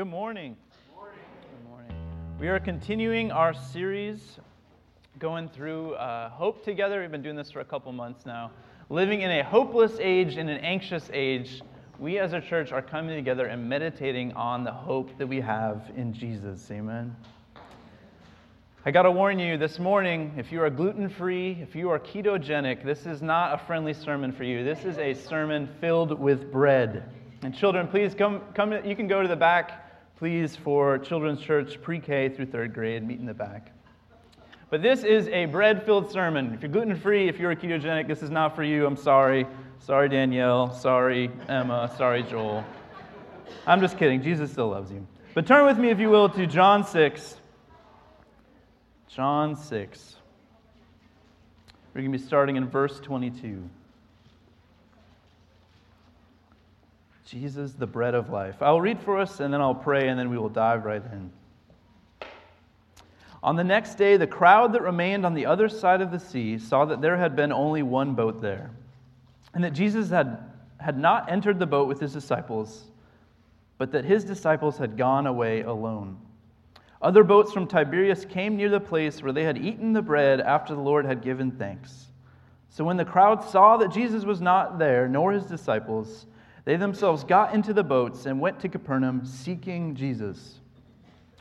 Good morning. Good morning. We are continuing our series going through uh, hope together. We've been doing this for a couple months now. Living in a hopeless age, in an anxious age, we as a church are coming together and meditating on the hope that we have in Jesus. Amen. I got to warn you this morning if you are gluten free, if you are ketogenic, this is not a friendly sermon for you. This is a sermon filled with bread. And children, please come, come you can go to the back, please, for Children's Church pre K through third grade, meet in the back. But this is a bread filled sermon. If you're gluten free, if you're a ketogenic, this is not for you. I'm sorry. Sorry, Danielle. Sorry, Emma. Sorry, Joel. I'm just kidding. Jesus still loves you. But turn with me, if you will, to John 6. John 6. We're going to be starting in verse 22. Jesus, the bread of life. I'll read for us and then I'll pray and then we will dive right in. On the next day, the crowd that remained on the other side of the sea saw that there had been only one boat there, and that Jesus had, had not entered the boat with his disciples, but that his disciples had gone away alone. Other boats from Tiberias came near the place where they had eaten the bread after the Lord had given thanks. So when the crowd saw that Jesus was not there, nor his disciples, they themselves got into the boats and went to Capernaum seeking Jesus.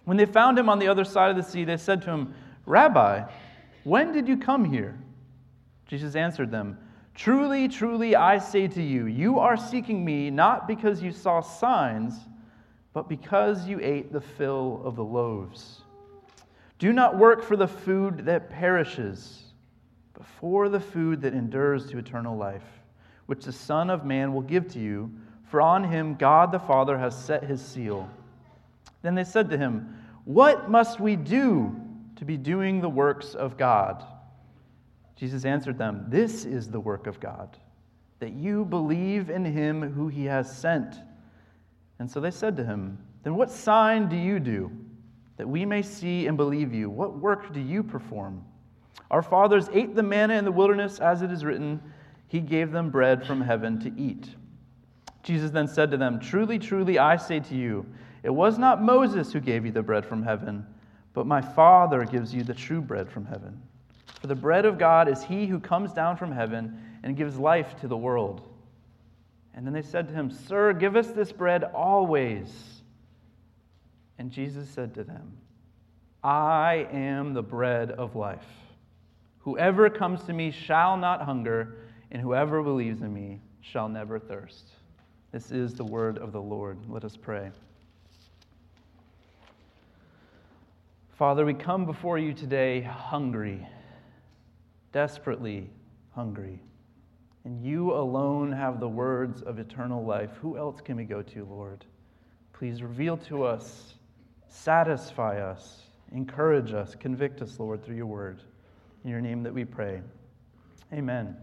When they found him on the other side of the sea, they said to him, Rabbi, when did you come here? Jesus answered them, Truly, truly, I say to you, you are seeking me not because you saw signs but because you ate the fill of the loaves. Do not work for the food that perishes, but for the food that endures to eternal life, which the Son of Man will give to you, for on him God the Father has set his seal. Then they said to him, What must we do to be doing the works of God? Jesus answered them, This is the work of God, that you believe in him who he has sent. And so they said to him, Then what sign do you do that we may see and believe you? What work do you perform? Our fathers ate the manna in the wilderness, as it is written, He gave them bread from heaven to eat. Jesus then said to them, Truly, truly, I say to you, it was not Moses who gave you the bread from heaven, but my Father gives you the true bread from heaven. For the bread of God is he who comes down from heaven and gives life to the world. And then they said to him, Sir, give us this bread always. And Jesus said to them, I am the bread of life. Whoever comes to me shall not hunger, and whoever believes in me shall never thirst. This is the word of the Lord. Let us pray. Father, we come before you today hungry, desperately hungry and you alone have the words of eternal life. Who else can we go to, Lord? Please reveal to us, satisfy us, encourage us, convict us, Lord, through your word. In your name that we pray. Amen.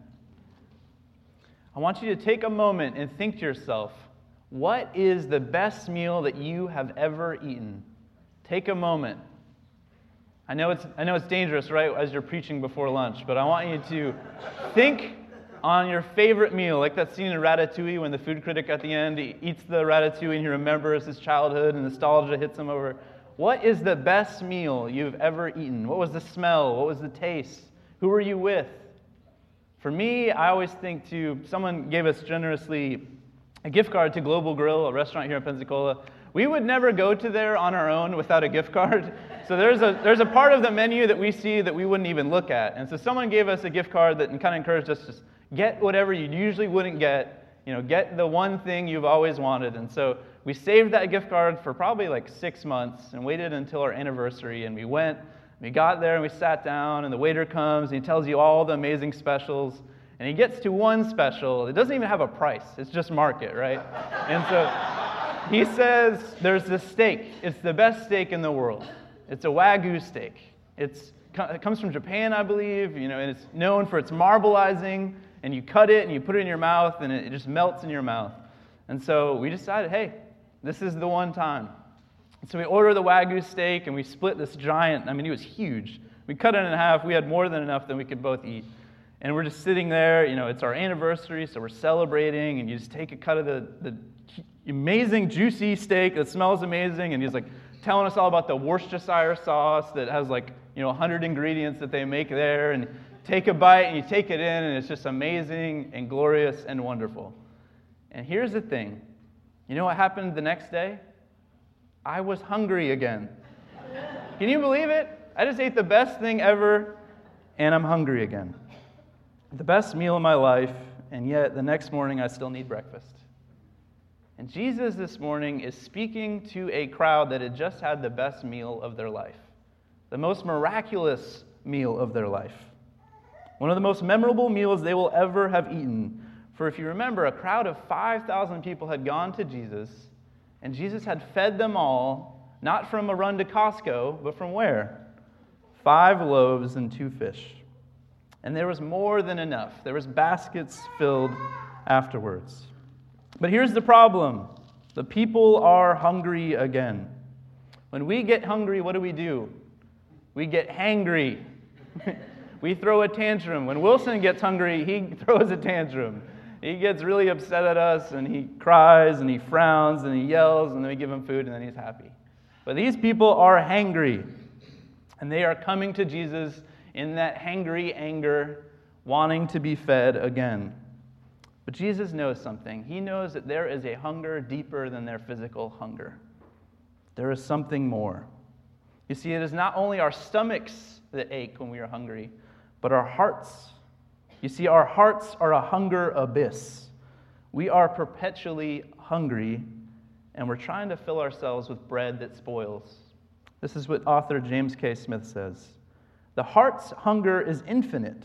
I want you to take a moment and think to yourself what is the best meal that you have ever eaten? Take a moment. I know it's, I know it's dangerous, right, as you're preaching before lunch, but I want you to think on your favorite meal, like that scene in Ratatouille when the food critic at the end eats the ratatouille and he remembers his childhood and nostalgia hits him over. What is the best meal you've ever eaten? What was the smell? What was the taste? Who were you with? For me, I always think to someone gave us generously a gift card to Global Grill, a restaurant here in Pensacola. We would never go to there on our own without a gift card. So there's a, there's a part of the menu that we see that we wouldn't even look at. And so someone gave us a gift card that kind of encouraged us to Get whatever you usually wouldn't get. You know, get the one thing you've always wanted. And so we saved that gift card for probably like six months and waited until our anniversary. And we went, we got there and we sat down, and the waiter comes and he tells you all the amazing specials. And he gets to one special. It doesn't even have a price, it's just market, right? and so he says, There's this steak. It's the best steak in the world. It's a Wagyu steak. It's, it comes from Japan, I believe, you know, and it's known for its marbleizing and you cut it and you put it in your mouth and it just melts in your mouth. And so we decided, hey, this is the one time. So we order the Wagyu steak and we split this giant, I mean, it was huge. We cut it in half. We had more than enough that we could both eat. And we're just sitting there, you know, it's our anniversary, so we're celebrating, and you just take a cut of the, the amazing, juicy steak that smells amazing. And he's like telling us all about the Worcestershire sauce that has like, you know, 100 ingredients that they make there. And take a bite and you take it in, and it's just amazing and glorious and wonderful. And here's the thing you know what happened the next day? I was hungry again. Can you believe it? I just ate the best thing ever, and I'm hungry again. The best meal of my life, and yet the next morning I still need breakfast. And Jesus this morning is speaking to a crowd that had just had the best meal of their life, the most miraculous meal of their life, one of the most memorable meals they will ever have eaten. For if you remember, a crowd of 5,000 people had gone to Jesus, and Jesus had fed them all, not from a run to Costco, but from where? Five loaves and two fish. And there was more than enough. There was baskets filled afterwards. But here's the problem the people are hungry again. When we get hungry, what do we do? We get hangry. we throw a tantrum. When Wilson gets hungry, he throws a tantrum. He gets really upset at us and he cries and he frowns and he yells and then we give him food and then he's happy. But these people are hangry and they are coming to Jesus in that hangry anger, wanting to be fed again. But Jesus knows something. He knows that there is a hunger deeper than their physical hunger. There is something more. You see, it is not only our stomachs that ache when we are hungry, but our hearts. You see, our hearts are a hunger abyss. We are perpetually hungry, and we're trying to fill ourselves with bread that spoils. This is what author James K. Smith says The heart's hunger is infinite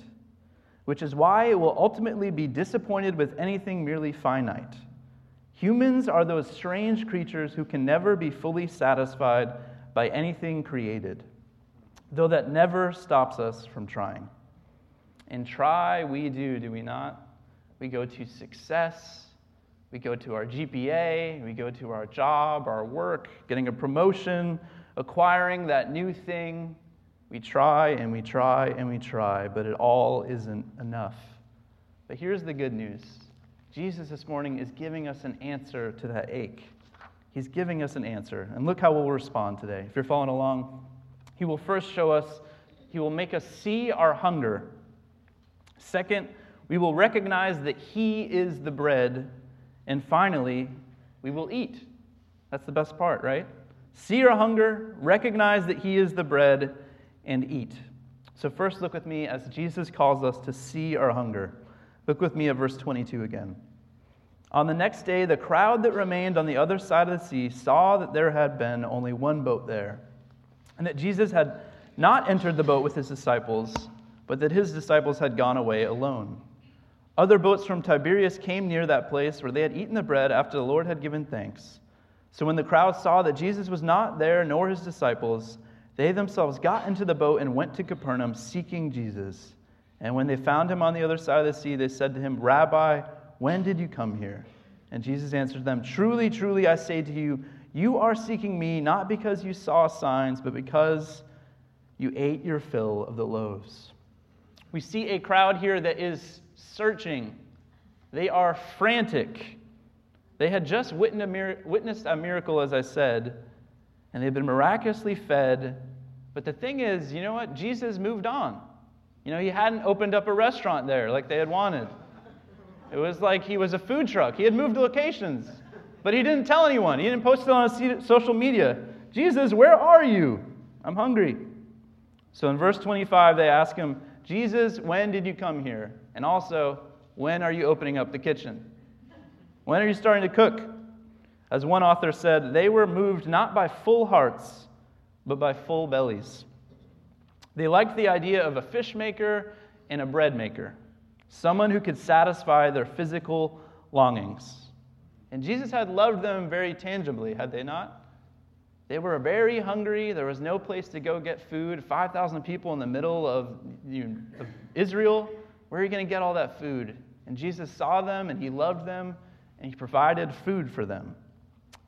which is why it will ultimately be disappointed with anything merely finite. Humans are those strange creatures who can never be fully satisfied by anything created, though that never stops us from trying. And try we do, do we not? We go to success, we go to our GPA, we go to our job, our work, getting a promotion, acquiring that new thing, we try and we try and we try, but it all isn't enough. But here's the good news Jesus this morning is giving us an answer to that ache. He's giving us an answer. And look how we'll respond today. If you're following along, He will first show us, He will make us see our hunger. Second, we will recognize that He is the bread. And finally, we will eat. That's the best part, right? See our hunger, recognize that He is the bread, and eat. So, first, look with me as Jesus calls us to see our hunger. Look with me at verse 22 again. On the next day, the crowd that remained on the other side of the sea saw that there had been only one boat there, and that Jesus had not entered the boat with his disciples, but that his disciples had gone away alone. Other boats from Tiberias came near that place where they had eaten the bread after the Lord had given thanks. So when the crowd saw that Jesus was not there, nor his disciples, they themselves got into the boat and went to Capernaum seeking Jesus. And when they found him on the other side of the sea, they said to him, Rabbi, when did you come here? And Jesus answered them, Truly, truly, I say to you, you are seeking me not because you saw signs, but because you ate your fill of the loaves. We see a crowd here that is searching. They are frantic. They had just witnessed a miracle, as I said, and they've been miraculously fed. But the thing is, you know what? Jesus moved on. You know, he hadn't opened up a restaurant there like they had wanted. It was like he was a food truck. He had moved locations, but he didn't tell anyone. He didn't post it on social media. Jesus, where are you? I'm hungry. So in verse 25, they ask him, Jesus, when did you come here? And also, when are you opening up the kitchen? When are you starting to cook? As one author said, they were moved not by full hearts, but by full bellies. They liked the idea of a fish maker and a bread maker, someone who could satisfy their physical longings. And Jesus had loved them very tangibly, had they not? They were very hungry. There was no place to go get food. 5,000 people in the middle of, you know, of Israel. Where are you going to get all that food? And Jesus saw them and he loved them and he provided food for them.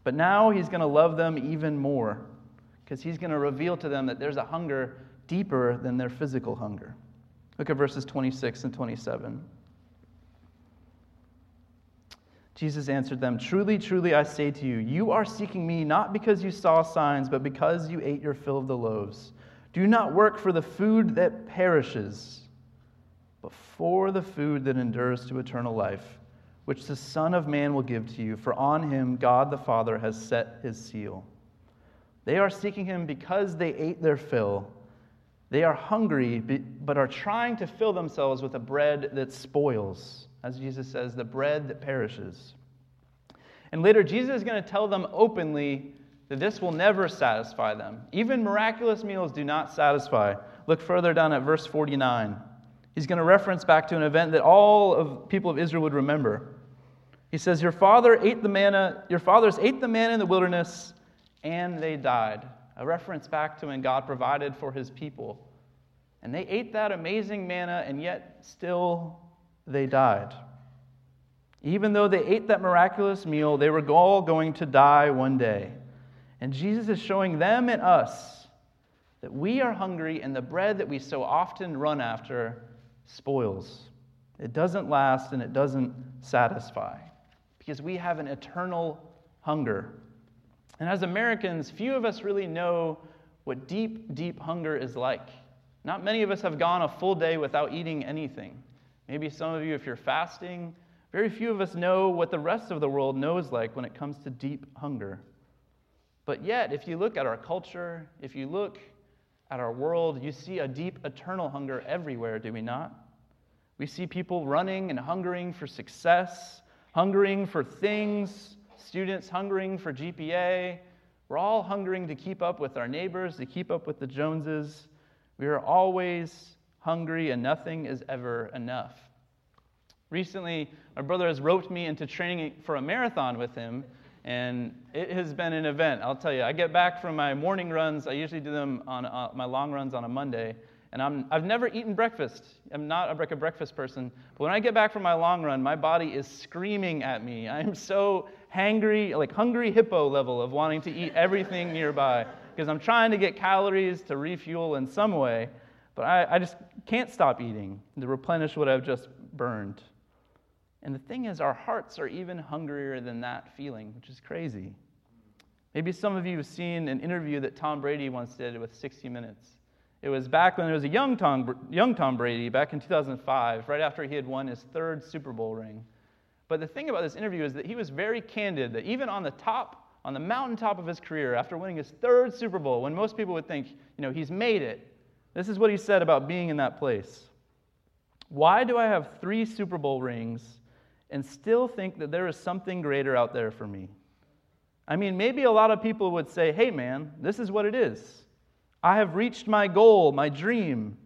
But now he's going to love them even more because he's going to reveal to them that there's a hunger deeper than their physical hunger. Look at verses 26 and 27. Jesus answered them, Truly, truly, I say to you, you are seeking me not because you saw signs, but because you ate your fill of the loaves. Do not work for the food that perishes, but for the food that endures to eternal life, which the Son of Man will give to you, for on him God the Father has set his seal. They are seeking him because they ate their fill. They are hungry, but are trying to fill themselves with a bread that spoils as Jesus says, the bread that perishes. And later, Jesus is going to tell them openly that this will never satisfy them. Even miraculous meals do not satisfy. Look further down at verse 49. He's going to reference back to an event that all of people of Israel would remember. He says, Your father ate the manna, your fathers ate the manna in the wilderness, and they died. A reference back to when God provided for his people. And they ate that amazing manna, and yet still they died. Even though they ate that miraculous meal, they were all going to die one day. And Jesus is showing them and us that we are hungry and the bread that we so often run after spoils. It doesn't last and it doesn't satisfy because we have an eternal hunger. And as Americans, few of us really know what deep, deep hunger is like. Not many of us have gone a full day without eating anything. Maybe some of you, if you're fasting, very few of us know what the rest of the world knows like when it comes to deep hunger. But yet, if you look at our culture, if you look at our world, you see a deep eternal hunger everywhere, do we not? We see people running and hungering for success, hungering for things, students hungering for GPA. We're all hungering to keep up with our neighbors, to keep up with the Joneses. We are always hungry, and nothing is ever enough. Recently, my brother has roped me into training for a marathon with him, and it has been an event. I'll tell you, I get back from my morning runs. I usually do them on uh, my long runs on a Monday, and I'm, I've never eaten breakfast. I'm not a, breakfast person. But when I get back from my long run, my body is screaming at me. I am so hangry, like hungry hippo level of wanting to eat everything nearby because I'm trying to get calories to refuel in some way. But I, I just can't stop eating to replenish what I've just burned. And the thing is, our hearts are even hungrier than that feeling, which is crazy. Maybe some of you have seen an interview that Tom Brady once did with 60 Minutes. It was back when there was a young Tom, young Tom Brady, back in 2005, right after he had won his third Super Bowl ring. But the thing about this interview is that he was very candid, that even on the top, on the mountaintop of his career, after winning his third Super Bowl, when most people would think, you know, he's made it, this is what he said about being in that place. Why do I have three Super Bowl rings and still think that there is something greater out there for me? I mean, maybe a lot of people would say, hey, man, this is what it is. I have reached my goal, my dream.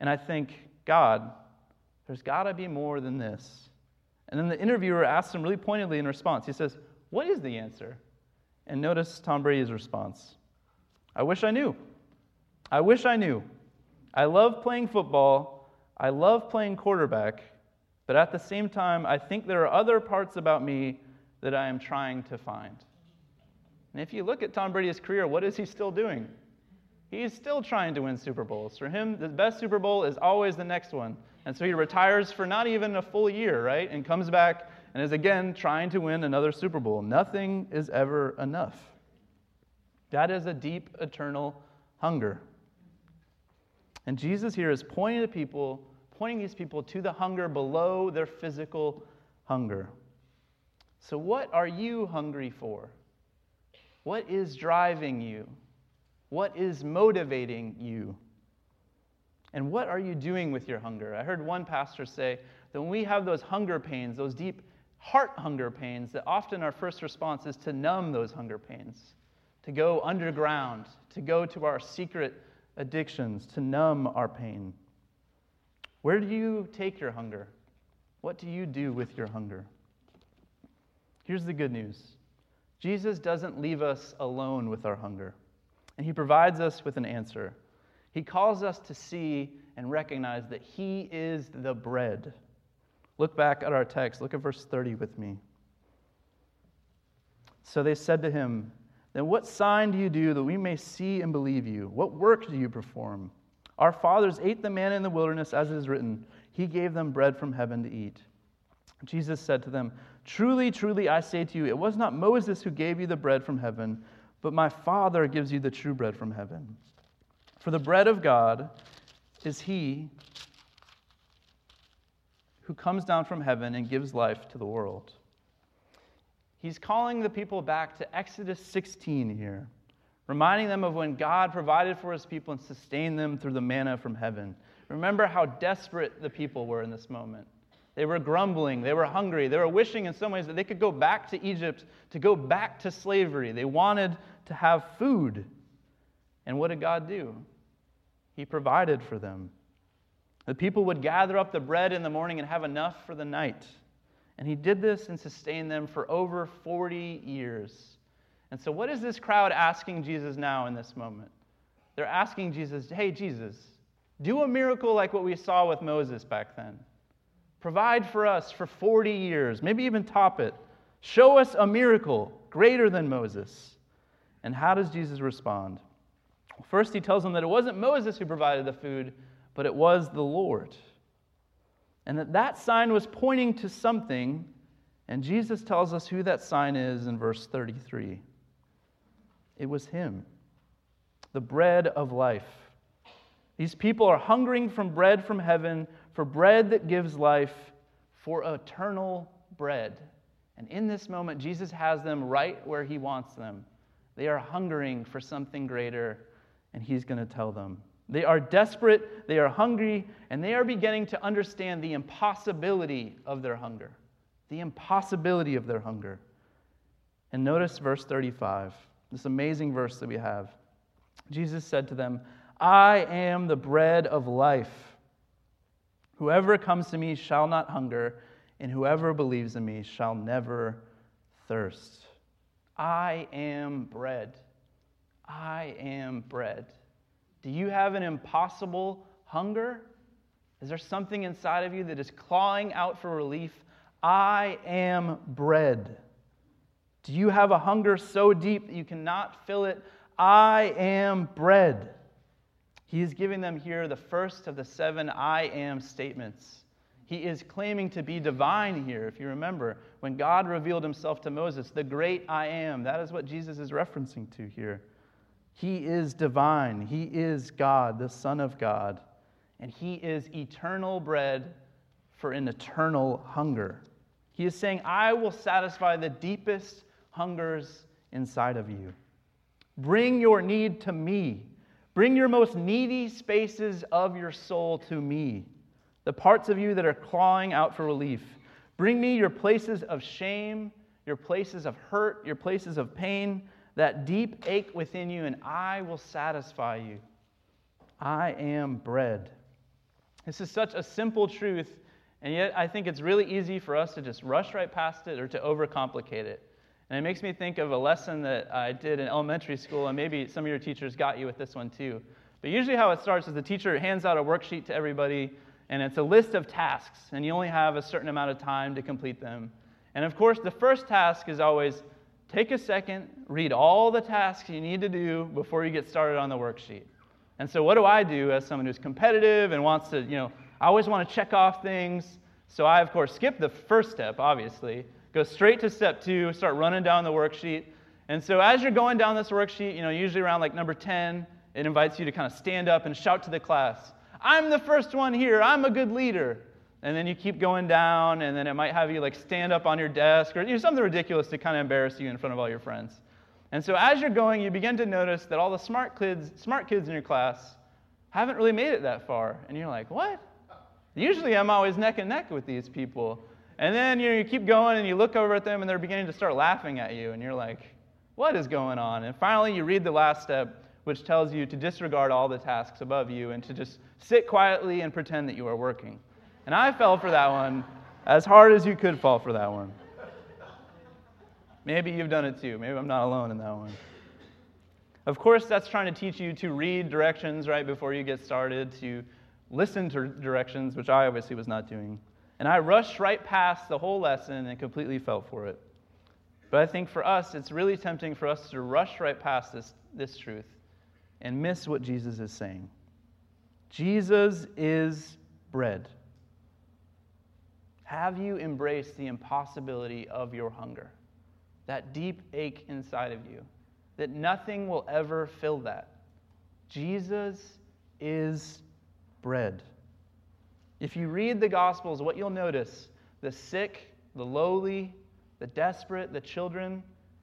And I think, God, there's got to be more than this. And then the interviewer asks him really pointedly in response. He says, What is the answer? And notice Tom Brady's response I wish I knew. I wish I knew. I love playing football. I love playing quarterback. But at the same time, I think there are other parts about me that I am trying to find. And if you look at Tom Brady's career, what is he still doing? He's still trying to win Super Bowls. For him, the best Super Bowl is always the next one. And so he retires for not even a full year, right? And comes back and is again trying to win another Super Bowl. Nothing is ever enough. That is a deep, eternal hunger. And Jesus here is pointing to people, pointing these people to the hunger below their physical hunger. So, what are you hungry for? What is driving you? What is motivating you? And what are you doing with your hunger? I heard one pastor say that when we have those hunger pains, those deep heart hunger pains, that often our first response is to numb those hunger pains, to go underground, to go to our secret addictions to numb our pain. Where do you take your hunger? What do you do with your hunger? Here's the good news Jesus doesn't leave us alone with our hunger, and He provides us with an answer. He calls us to see and recognize that He is the bread. Look back at our text. Look at verse 30 with me. So they said to him, then what sign do you do that we may see and believe you? What work do you perform? Our fathers ate the manna in the wilderness, as it is written, He gave them bread from heaven to eat. Jesus said to them, Truly, truly, I say to you, it was not Moses who gave you the bread from heaven, but my Father gives you the true bread from heaven. For the bread of God is he who comes down from heaven and gives life to the world. He's calling the people back to Exodus 16 here, reminding them of when God provided for his people and sustained them through the manna from heaven. Remember how desperate the people were in this moment. They were grumbling, they were hungry, they were wishing in some ways that they could go back to Egypt, to go back to slavery. They wanted to have food. And what did God do? He provided for them. The people would gather up the bread in the morning and have enough for the night. And he did this and sustained them for over 40 years. And so, what is this crowd asking Jesus now in this moment? They're asking Jesus, hey, Jesus, do a miracle like what we saw with Moses back then. Provide for us for 40 years, maybe even top it. Show us a miracle greater than Moses. And how does Jesus respond? First, he tells them that it wasn't Moses who provided the food, but it was the Lord. And that that sign was pointing to something, and Jesus tells us who that sign is in verse 33. It was Him, the bread of life. These people are hungering from bread from heaven, for bread that gives life, for eternal bread. And in this moment, Jesus has them right where He wants them. They are hungering for something greater, and He's going to tell them. They are desperate, they are hungry, and they are beginning to understand the impossibility of their hunger. The impossibility of their hunger. And notice verse 35, this amazing verse that we have. Jesus said to them, I am the bread of life. Whoever comes to me shall not hunger, and whoever believes in me shall never thirst. I am bread. I am bread. Do you have an impossible hunger? Is there something inside of you that is clawing out for relief? I am bread. Do you have a hunger so deep that you cannot fill it? I am bread. He is giving them here the first of the seven I am statements. He is claiming to be divine here, if you remember. When God revealed himself to Moses, the great I am, that is what Jesus is referencing to here. He is divine. He is God, the Son of God. And He is eternal bread for an eternal hunger. He is saying, I will satisfy the deepest hungers inside of you. Bring your need to me. Bring your most needy spaces of your soul to me. The parts of you that are clawing out for relief. Bring me your places of shame, your places of hurt, your places of pain that deep ache within you, and I will satisfy you. I am bread. This is such a simple truth, and yet I think it's really easy for us to just rush right past it or to overcomplicate it. And it makes me think of a lesson that I did in elementary school, and maybe some of your teachers got you with this one too. But usually, how it starts is the teacher hands out a worksheet to everybody, and it's a list of tasks, and you only have a certain amount of time to complete them. And of course, the first task is always take a second, read all the tasks you need to do before you get started on the worksheet. And so, what do I do as someone who's competitive and wants to, you know, I always want to check off things. So, I, of course, skip the first step, obviously, go straight to step two, start running down the worksheet. And so, as you're going down this worksheet, you know, usually around like number 10, it invites you to kind of stand up and shout to the class, I'm the first one here, I'm a good leader and then you keep going down, and then it might have you like stand up on your desk or you know, something ridiculous to kind of embarrass you in front of all your friends. And so as you're going, you begin to notice that all the smart kids, smart kids in your class haven't really made it that far. And you're like, what? Usually I'm always neck and neck with these people. And then you, know, you keep going and you look over at them and they're beginning to start laughing at you. And you're like, what is going on? And finally you read the last step, which tells you to disregard all the tasks above you and to just sit quietly and pretend that you are working. And I fell for that one as hard as you could fall for that one. Maybe you've done it too. Maybe I'm not alone in that one. Of course, that's trying to teach you to read directions right before you get started, to listen to directions, which I obviously was not doing. And I rushed right past the whole lesson and completely fell for it. But I think for us, it's really tempting for us to rush right past this, this truth and miss what Jesus is saying. Jesus is bread. Have you embraced the impossibility of your hunger? That deep ache inside of you, that nothing will ever fill that. Jesus is bread. If you read the Gospels, what you'll notice the sick, the lowly, the desperate, the children,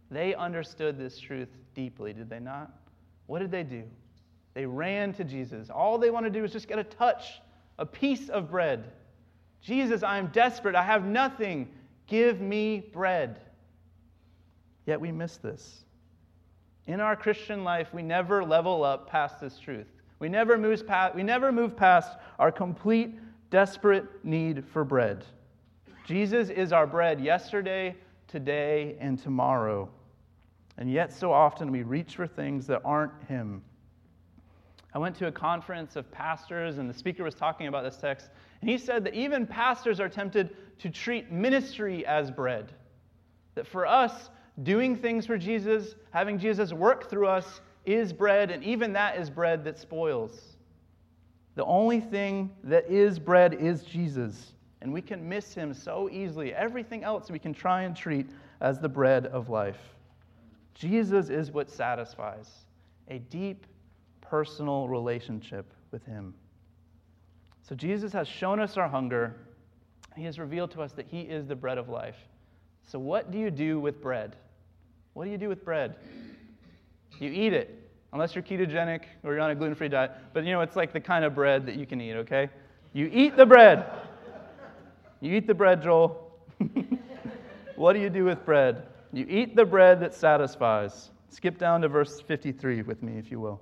they understood this truth deeply, did they not? What did they do? They ran to Jesus. All they want to do is just get a touch, a piece of bread. Jesus, I am desperate. I have nothing. Give me bread. Yet we miss this. In our Christian life, we never level up past this truth. We never move past, we never move past our complete, desperate need for bread. Jesus is our bread yesterday, today, and tomorrow. And yet, so often, we reach for things that aren't Him. I went to a conference of pastors, and the speaker was talking about this text, and he said that even pastors are tempted to treat ministry as bread. That for us, doing things for Jesus, having Jesus work through us, is bread, and even that is bread that spoils. The only thing that is bread is Jesus, and we can miss him so easily. Everything else we can try and treat as the bread of life. Jesus is what satisfies a deep personal relationship with him. So Jesus has shown us our hunger. He has revealed to us that he is the bread of life. So, what do you do with bread? What do you do with bread? You eat it, unless you're ketogenic or you're on a gluten free diet. But you know, it's like the kind of bread that you can eat, okay? You eat the bread. You eat the bread, Joel. what do you do with bread? You eat the bread that satisfies. Skip down to verse 53 with me, if you will.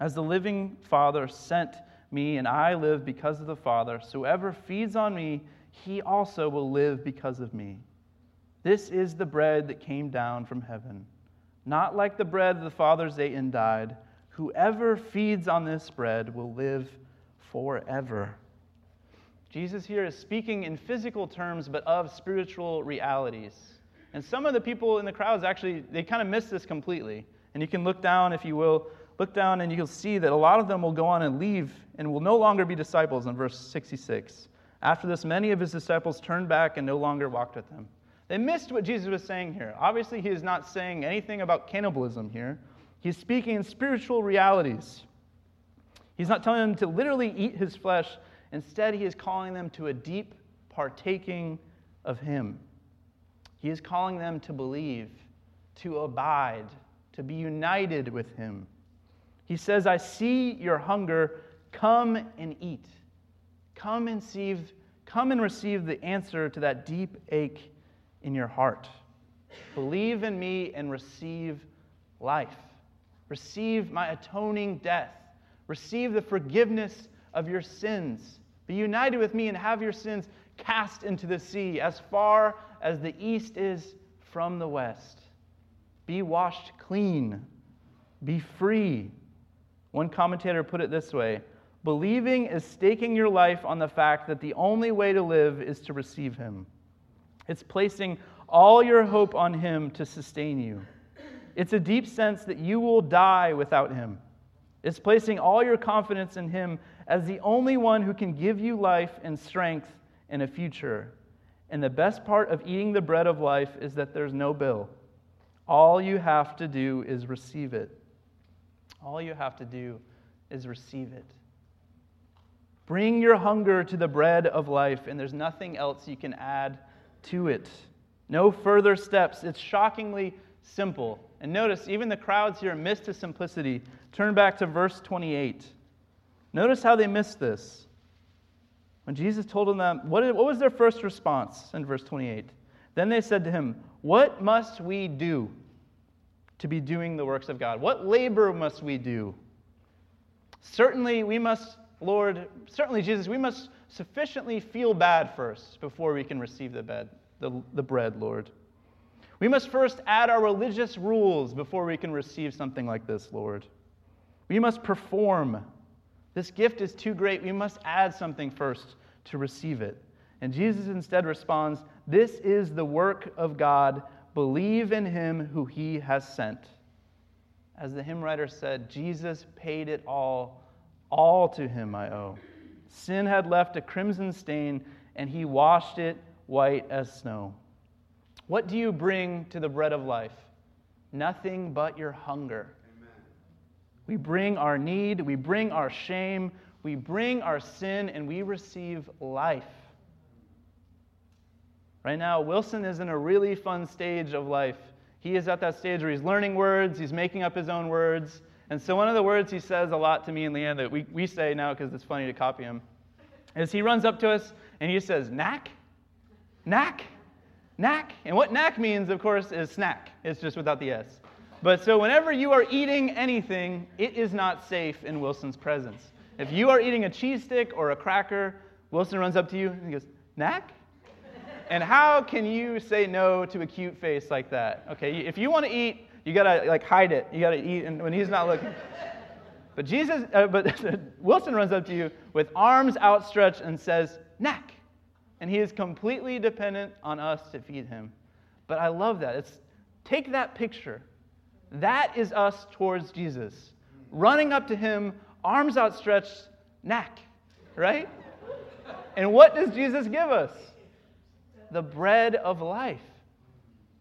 As the living Father sent me, and I live because of the Father, so whoever feeds on me, he also will live because of me. This is the bread that came down from heaven, not like the bread the fathers ate and died. Whoever feeds on this bread will live forever. Jesus here is speaking in physical terms, but of spiritual realities. And some of the people in the crowds actually, they kind of miss this completely. And you can look down, if you will, look down and you'll see that a lot of them will go on and leave and will no longer be disciples in verse 66. After this, many of his disciples turned back and no longer walked with him. They missed what Jesus was saying here. Obviously, he is not saying anything about cannibalism here. He's speaking in spiritual realities. He's not telling them to literally eat his flesh. Instead, he is calling them to a deep partaking of him. He is calling them to believe, to abide, to be united with him. He says, I see your hunger. Come and eat. Come and receive, come and receive the answer to that deep ache in your heart. Believe in me and receive life. Receive my atoning death. Receive the forgiveness of your sins. Be united with me and have your sins cast into the sea as far as the east is from the west. Be washed clean. Be free one commentator put it this way Believing is staking your life on the fact that the only way to live is to receive Him. It's placing all your hope on Him to sustain you. It's a deep sense that you will die without Him. It's placing all your confidence in Him as the only one who can give you life and strength and a future. And the best part of eating the bread of life is that there's no bill. All you have to do is receive it. All you have to do is receive it. Bring your hunger to the bread of life, and there's nothing else you can add to it. No further steps. It's shockingly simple. And notice, even the crowds here missed the simplicity. Turn back to verse 28. Notice how they missed this. When Jesus told them, what, what was their first response in verse 28? Then they said to him, What must we do to be doing the works of God? What labor must we do? Certainly, we must, Lord, certainly, Jesus, we must sufficiently feel bad first before we can receive the, bed, the, the bread, Lord. We must first add our religious rules before we can receive something like this, Lord. We must perform. This gift is too great. We must add something first to receive it. And Jesus instead responds, This is the work of God. Believe in him who he has sent. As the hymn writer said, Jesus paid it all. All to him I owe. Sin had left a crimson stain, and he washed it white as snow. What do you bring to the bread of life? Nothing but your hunger. Amen. We bring our need, we bring our shame, we bring our sin, and we receive life. Right now, Wilson is in a really fun stage of life. He is at that stage where he's learning words, he's making up his own words. And so, one of the words he says a lot to me and Leanne that we, we say now because it's funny to copy him is he runs up to us and he says, Knack? Knack? Knack. And what knack means, of course, is snack. It's just without the S. But so whenever you are eating anything, it is not safe in Wilson's presence. If you are eating a cheese stick or a cracker, Wilson runs up to you and he goes, Knack? And how can you say no to a cute face like that? Okay, if you want to eat, you gotta like hide it. You gotta eat when he's not looking. But Jesus, uh, but Wilson runs up to you with arms outstretched and says, "Knack." and he is completely dependent on us to feed him. But I love that. It's take that picture. That is us towards Jesus. Running up to him, arms outstretched, knack, right? And what does Jesus give us? The bread of life.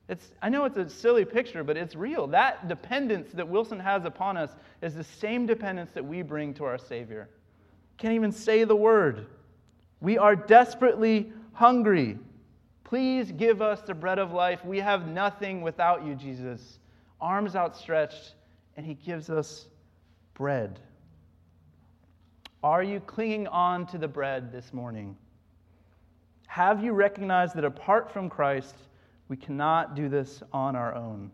It's, I know it's a silly picture, but it's real. That dependence that Wilson has upon us is the same dependence that we bring to our Savior. Can't even say the word. We are desperately hungry. Please give us the bread of life. We have nothing without you, Jesus. Arms outstretched, and He gives us bread. Are you clinging on to the bread this morning? Have you recognized that apart from Christ, we cannot do this on our own?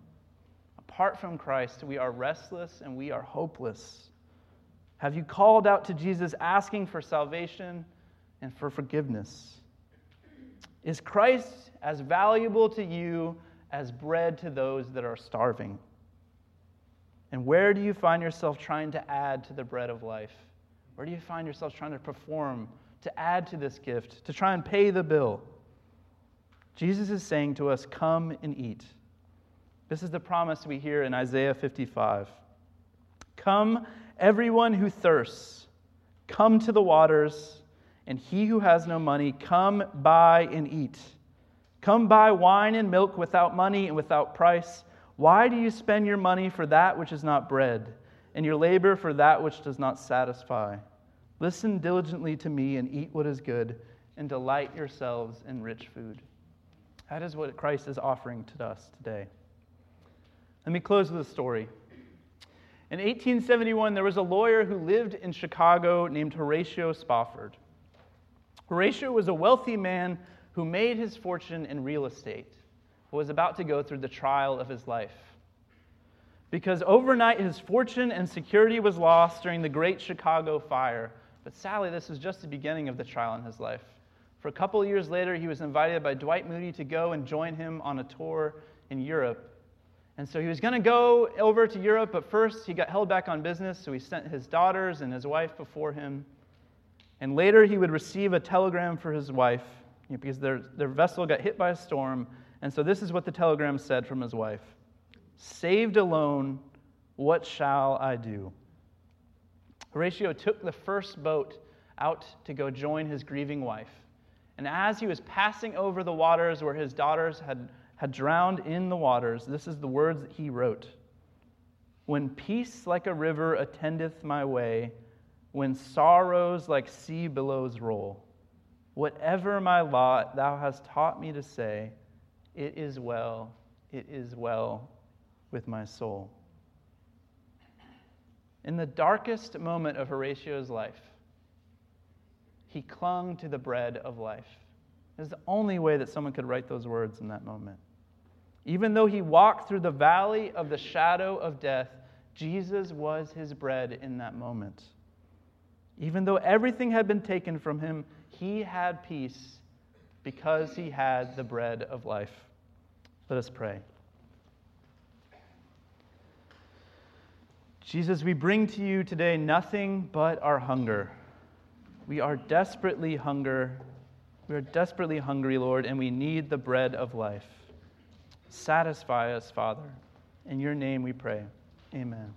Apart from Christ, we are restless and we are hopeless. Have you called out to Jesus asking for salvation? and for forgiveness. Is Christ as valuable to you as bread to those that are starving? And where do you find yourself trying to add to the bread of life? Where do you find yourself trying to perform, to add to this gift, to try and pay the bill? Jesus is saying to us, Come and eat. This is the promise we hear in Isaiah 55. Come, everyone who thirsts, come to the waters and he who has no money, come buy and eat. Come buy wine and milk without money and without price. Why do you spend your money for that which is not bread, and your labor for that which does not satisfy? Listen diligently to me and eat what is good, and delight yourselves in rich food. That is what Christ is offering to us today. Let me close with a story. In 1871, there was a lawyer who lived in Chicago named Horatio Spafford. Horatio was a wealthy man who made his fortune in real estate, but was about to go through the trial of his life. Because overnight his fortune and security was lost during the Great Chicago Fire. But sadly, this was just the beginning of the trial in his life. For a couple years later, he was invited by Dwight Moody to go and join him on a tour in Europe. And so he was going to go over to Europe, but first he got held back on business, so he sent his daughters and his wife before him. And later he would receive a telegram for his wife because their, their vessel got hit by a storm. And so this is what the telegram said from his wife Saved alone, what shall I do? Horatio took the first boat out to go join his grieving wife. And as he was passing over the waters where his daughters had, had drowned in the waters, this is the words that he wrote When peace like a river attendeth my way, when sorrows like sea billows roll. Whatever my lot, thou hast taught me to say, It is well, it is well with my soul. In the darkest moment of Horatio's life, he clung to the bread of life. It's the only way that someone could write those words in that moment. Even though he walked through the valley of the shadow of death, Jesus was his bread in that moment. Even though everything had been taken from him, he had peace because he had the bread of life. Let us pray. Jesus, we bring to you today nothing but our hunger. We are desperately hunger. We are desperately hungry, Lord, and we need the bread of life. Satisfy us, Father. In your name we pray. Amen.